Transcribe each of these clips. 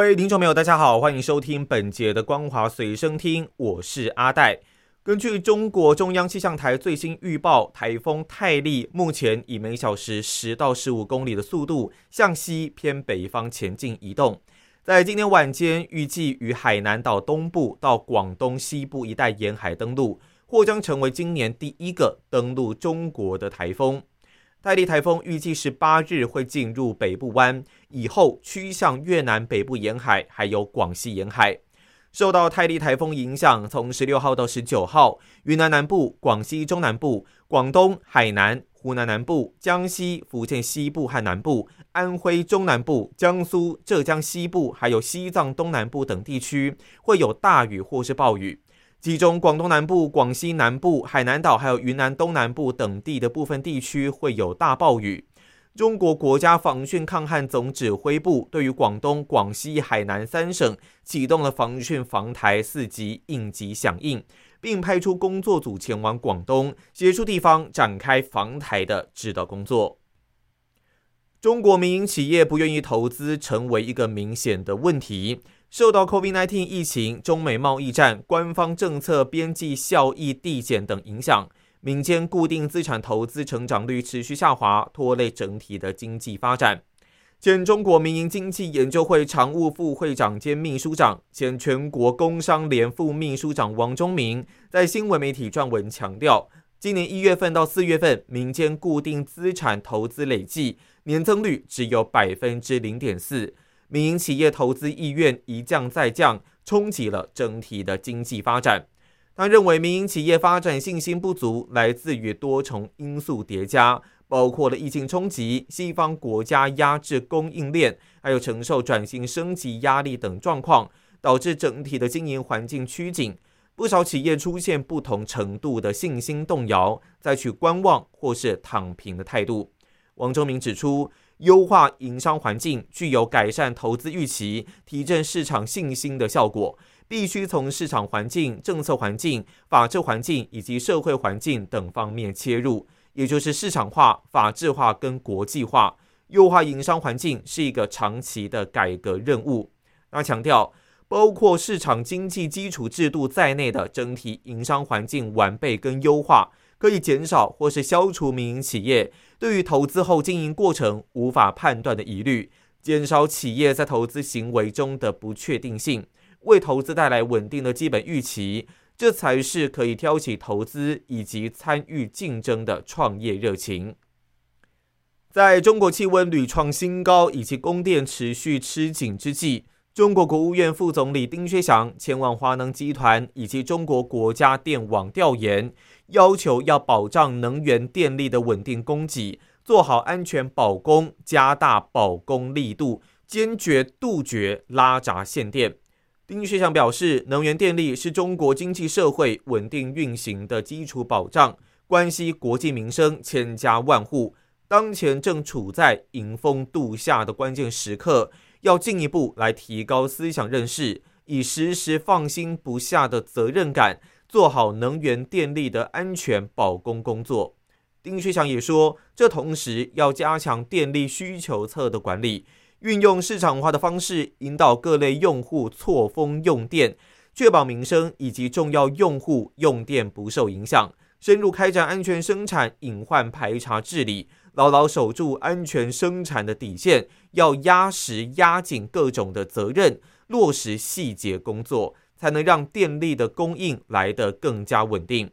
各位听众朋友，大家好，欢迎收听本节的《光华随身听》，我是阿戴。根据中国中央气象台最新预报，台风泰利目前以每小时十到十五公里的速度向西偏北方前进移动，在今天晚间预计于海南岛东部到广东西部一带沿海登陆，或将成为今年第一个登陆中国的台风。泰利台风预计是八日会进入北部湾，以后趋向越南北部沿海，还有广西沿海。受到泰利台风影响，从十六号到十九号，云南南部、广西中南部、广东、海南、湖南南部、江西、福建西部和南部、安徽中南部、江苏、浙江西部，还有西藏东南部等地区会有大雨或是暴雨。其中，广东南部、广西南部、海南岛还有云南东南部等地的部分地区会有大暴雨。中国国家防汛抗旱总指挥部对于广东、广西、海南三省启动了防汛防台四级应急响应，并派出工作组前往广东协助地方展开防台的指导工作。中国民营企业不愿意投资，成为一个明显的问题。受到 COVID-19 疫情、中美贸易战、官方政策、边际效益递减等影响，民间固定资产投资成长率持续下滑，拖累整体的经济发展。前中国民营经济研究会常务副会长兼秘书长、前全国工商联副秘书长王忠明在新闻媒体撰文强调，今年一月份到四月份，民间固定资产投资累计年增率只有百分之零点四。民营企业投资意愿一降再降，冲击了整体的经济发展。他认为，民营企业发展信心不足，来自于多重因素叠加，包括了疫情冲击、西方国家压制供应链，还有承受转型升级压力等状况，导致整体的经营环境趋紧。不少企业出现不同程度的信心动摇，再去观望或是躺平的态度。王忠明指出。优化营商环境具有改善投资预期、提振市场信心的效果，必须从市场环境、政策环境、法治环境以及社会环境等方面切入，也就是市场化、法治化跟国际化。优化营商环境是一个长期的改革任务。他强调，包括市场经济基础制度在内的整体营商环境完备跟优化。可以减少或是消除民营企业对于投资后经营过程无法判断的疑虑，减少企业在投资行为中的不确定性，为投资带来稳定的基本预期，这才是可以挑起投资以及参与竞争的创业热情。在中国气温屡创新高以及供电持续吃紧之际，中国国务院副总理丁薛祥前往华能集团以及中国国家电网调研。要求要保障能源电力的稳定供给，做好安全保供，加大保供力度，坚决杜绝拉闸限电。丁薛祥表示，能源电力是中国经济社会稳定运行的基础保障，关系国计民生，千家万户。当前正处在迎风度夏的关键时刻，要进一步来提高思想认识，以时时放心不下的责任感。做好能源电力的安全保供工作。丁薛祥也说，这同时要加强电力需求侧的管理，运用市场化的方式引导各类用户错峰用电，确保民生以及重要用户用电不受影响。深入开展安全生产隐患排查治理，牢牢守住安全生产的底线，要压实压紧各种的责任，落实细节工作。才能让电力的供应来得更加稳定。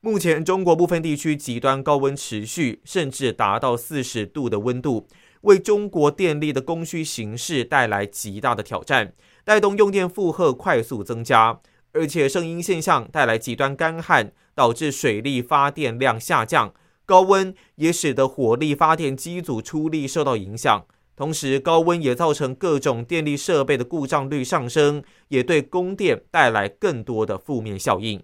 目前，中国部分地区极端高温持续，甚至达到四十度的温度，为中国电力的供需形势带来极大的挑战，带动用电负荷快速增加。而且，声音现象带来极端干旱，导致水力发电量下降。高温也使得火力发电机组出力受到影响。同时，高温也造成各种电力设备的故障率上升，也对供电带来更多的负面效应。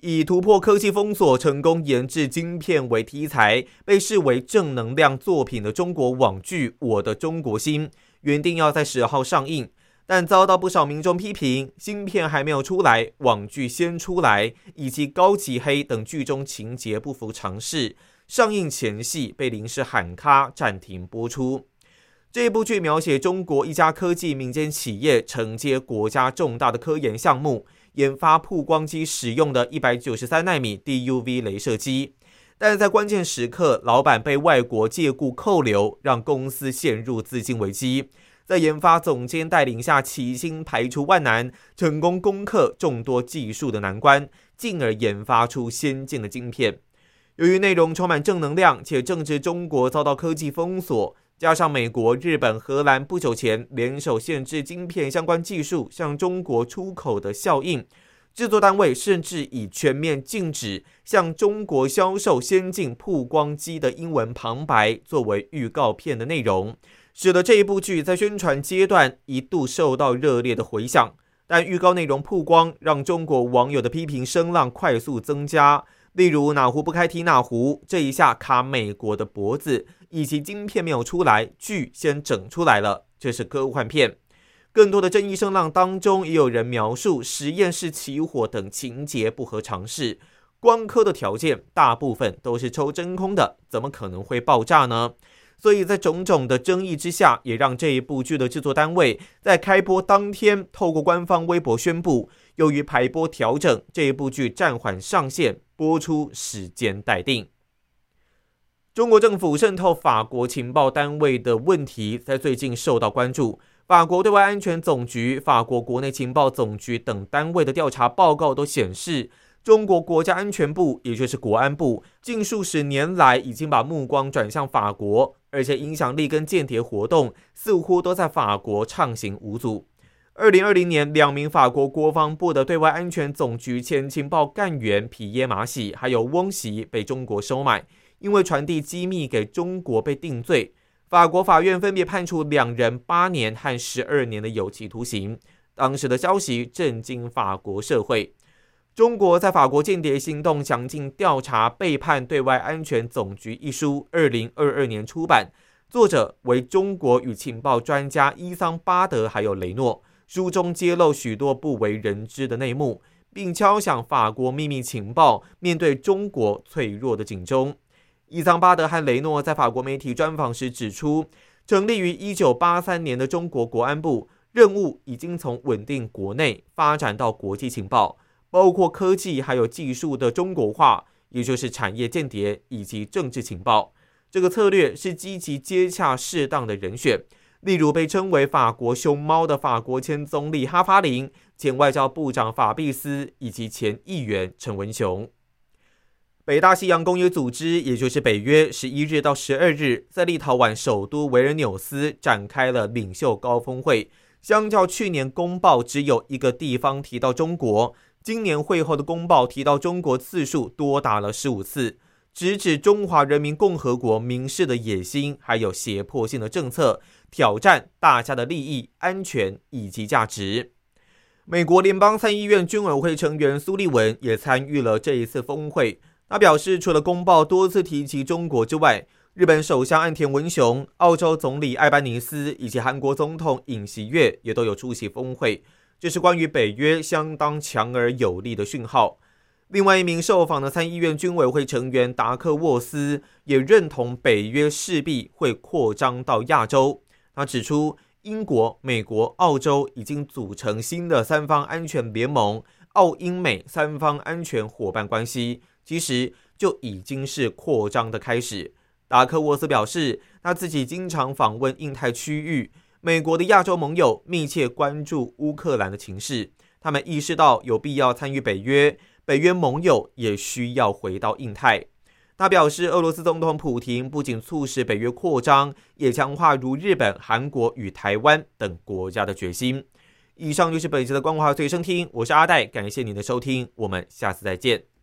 以突破科技封锁、成功研制晶片为题材，被视为正能量作品的中国网剧《我的中国心》，原定要在十号上映，但遭到不少民众批评，芯片还没有出来，网剧先出来，以及高级黑等剧中情节不符常识。上映前戏被临时喊卡暂停播出。这部剧描写中国一家科技民间企业承接国家重大的科研项目，研发曝光机使用的一百九十三纳米 DUV 镭射机，但在关键时刻，老板被外国借故扣留，让公司陷入资金危机。在研发总监带领下，齐心排除万难，成功攻克众多技术的难关，进而研发出先进的晶片。由于内容充满正能量，且正值中国遭到科技封锁，加上美国、日本、荷兰不久前联手限制晶片相关技术向中国出口的效应，制作单位甚至以全面禁止向中国销售先进曝光机的英文旁白作为预告片的内容，使得这一部剧在宣传阶段一度受到热烈的回响。但预告内容曝光，让中国网友的批评声浪快速增加。例如哪壶不开提哪壶，这一下卡美国的脖子，以及晶片没有出来，剧先整出来了，这是科幻片。更多的争议声浪当中，也有人描述实验室起火等情节不合常识。光刻的条件大部分都是抽真空的，怎么可能会爆炸呢？所以在种种的争议之下，也让这一部剧的制作单位在开播当天，透过官方微博宣布，由于排播调整，这一部剧暂缓上线。播出时间待定。中国政府渗透法国情报单位的问题在最近受到关注。法国对外安全总局、法国国内情报总局等单位的调查报告都显示，中国国家安全部，也就是国安部，近数十年来已经把目光转向法国，而且影响力跟间谍活动似乎都在法国畅行无阻。二零二零年，两名法国国防部的对外安全总局前情报干员皮耶马喜还有翁喜被中国收买，因为传递机密给中国被定罪。法国法院分别判处两人八年和十二年的有期徒刑。当时的消息震惊法国社会。中国在法国间谍行动详尽调查背叛对外安全总局一书，二零二二年出版，作者为中国与情报专家伊桑巴德还有雷诺。书中揭露许多不为人知的内幕，并敲响法国秘密情报面对中国脆弱的警钟。伊桑巴德和雷诺在法国媒体专访时指出，成立于一九八三年的中国国安部任务已经从稳定国内发展到国际情报，包括科技还有技术的中国化，也就是产业间谍以及政治情报。这个策略是积极接洽适当的人选。例如，被称为“法国熊猫”的法国前总理哈法林、前外交部长法毕斯以及前议员陈文雄。北大西洋公约组织，也就是北约，十一日到十二日在立陶宛首都维尔纽斯展开了领袖高峰会。相较去年公报只有一个地方提到中国，今年会后的公报提到中国次数多达了十五次。直指中华人民共和国民事的野心，还有胁迫性的政策，挑战大家的利益、安全以及价值。美国联邦参议院军委会成员苏利文也参与了这一次峰会。他表示，除了公报多次提及中国之外，日本首相岸田文雄、澳洲总理艾班尼斯以及韩国总统尹锡悦也都有出席峰会。这是关于北约相当强而有力的讯号。另外一名受访的参议院军委会成员达克沃斯也认同北约势必会扩张到亚洲。他指出，英国、美国、澳洲已经组成新的三方安全联盟——澳英美三方安全伙伴关系，其实就已经是扩张的开始。达克沃斯表示，他自己经常访问印太区域，美国的亚洲盟友密切关注乌克兰的情势，他们意识到有必要参与北约。北约盟友也需要回到印太。他表示，俄罗斯总统普京不仅促使北约扩张，也强化如日本、韩国与台湾等国家的决心。以上就是本期的光华随身听，我是阿戴，感谢您的收听，我们下次再见。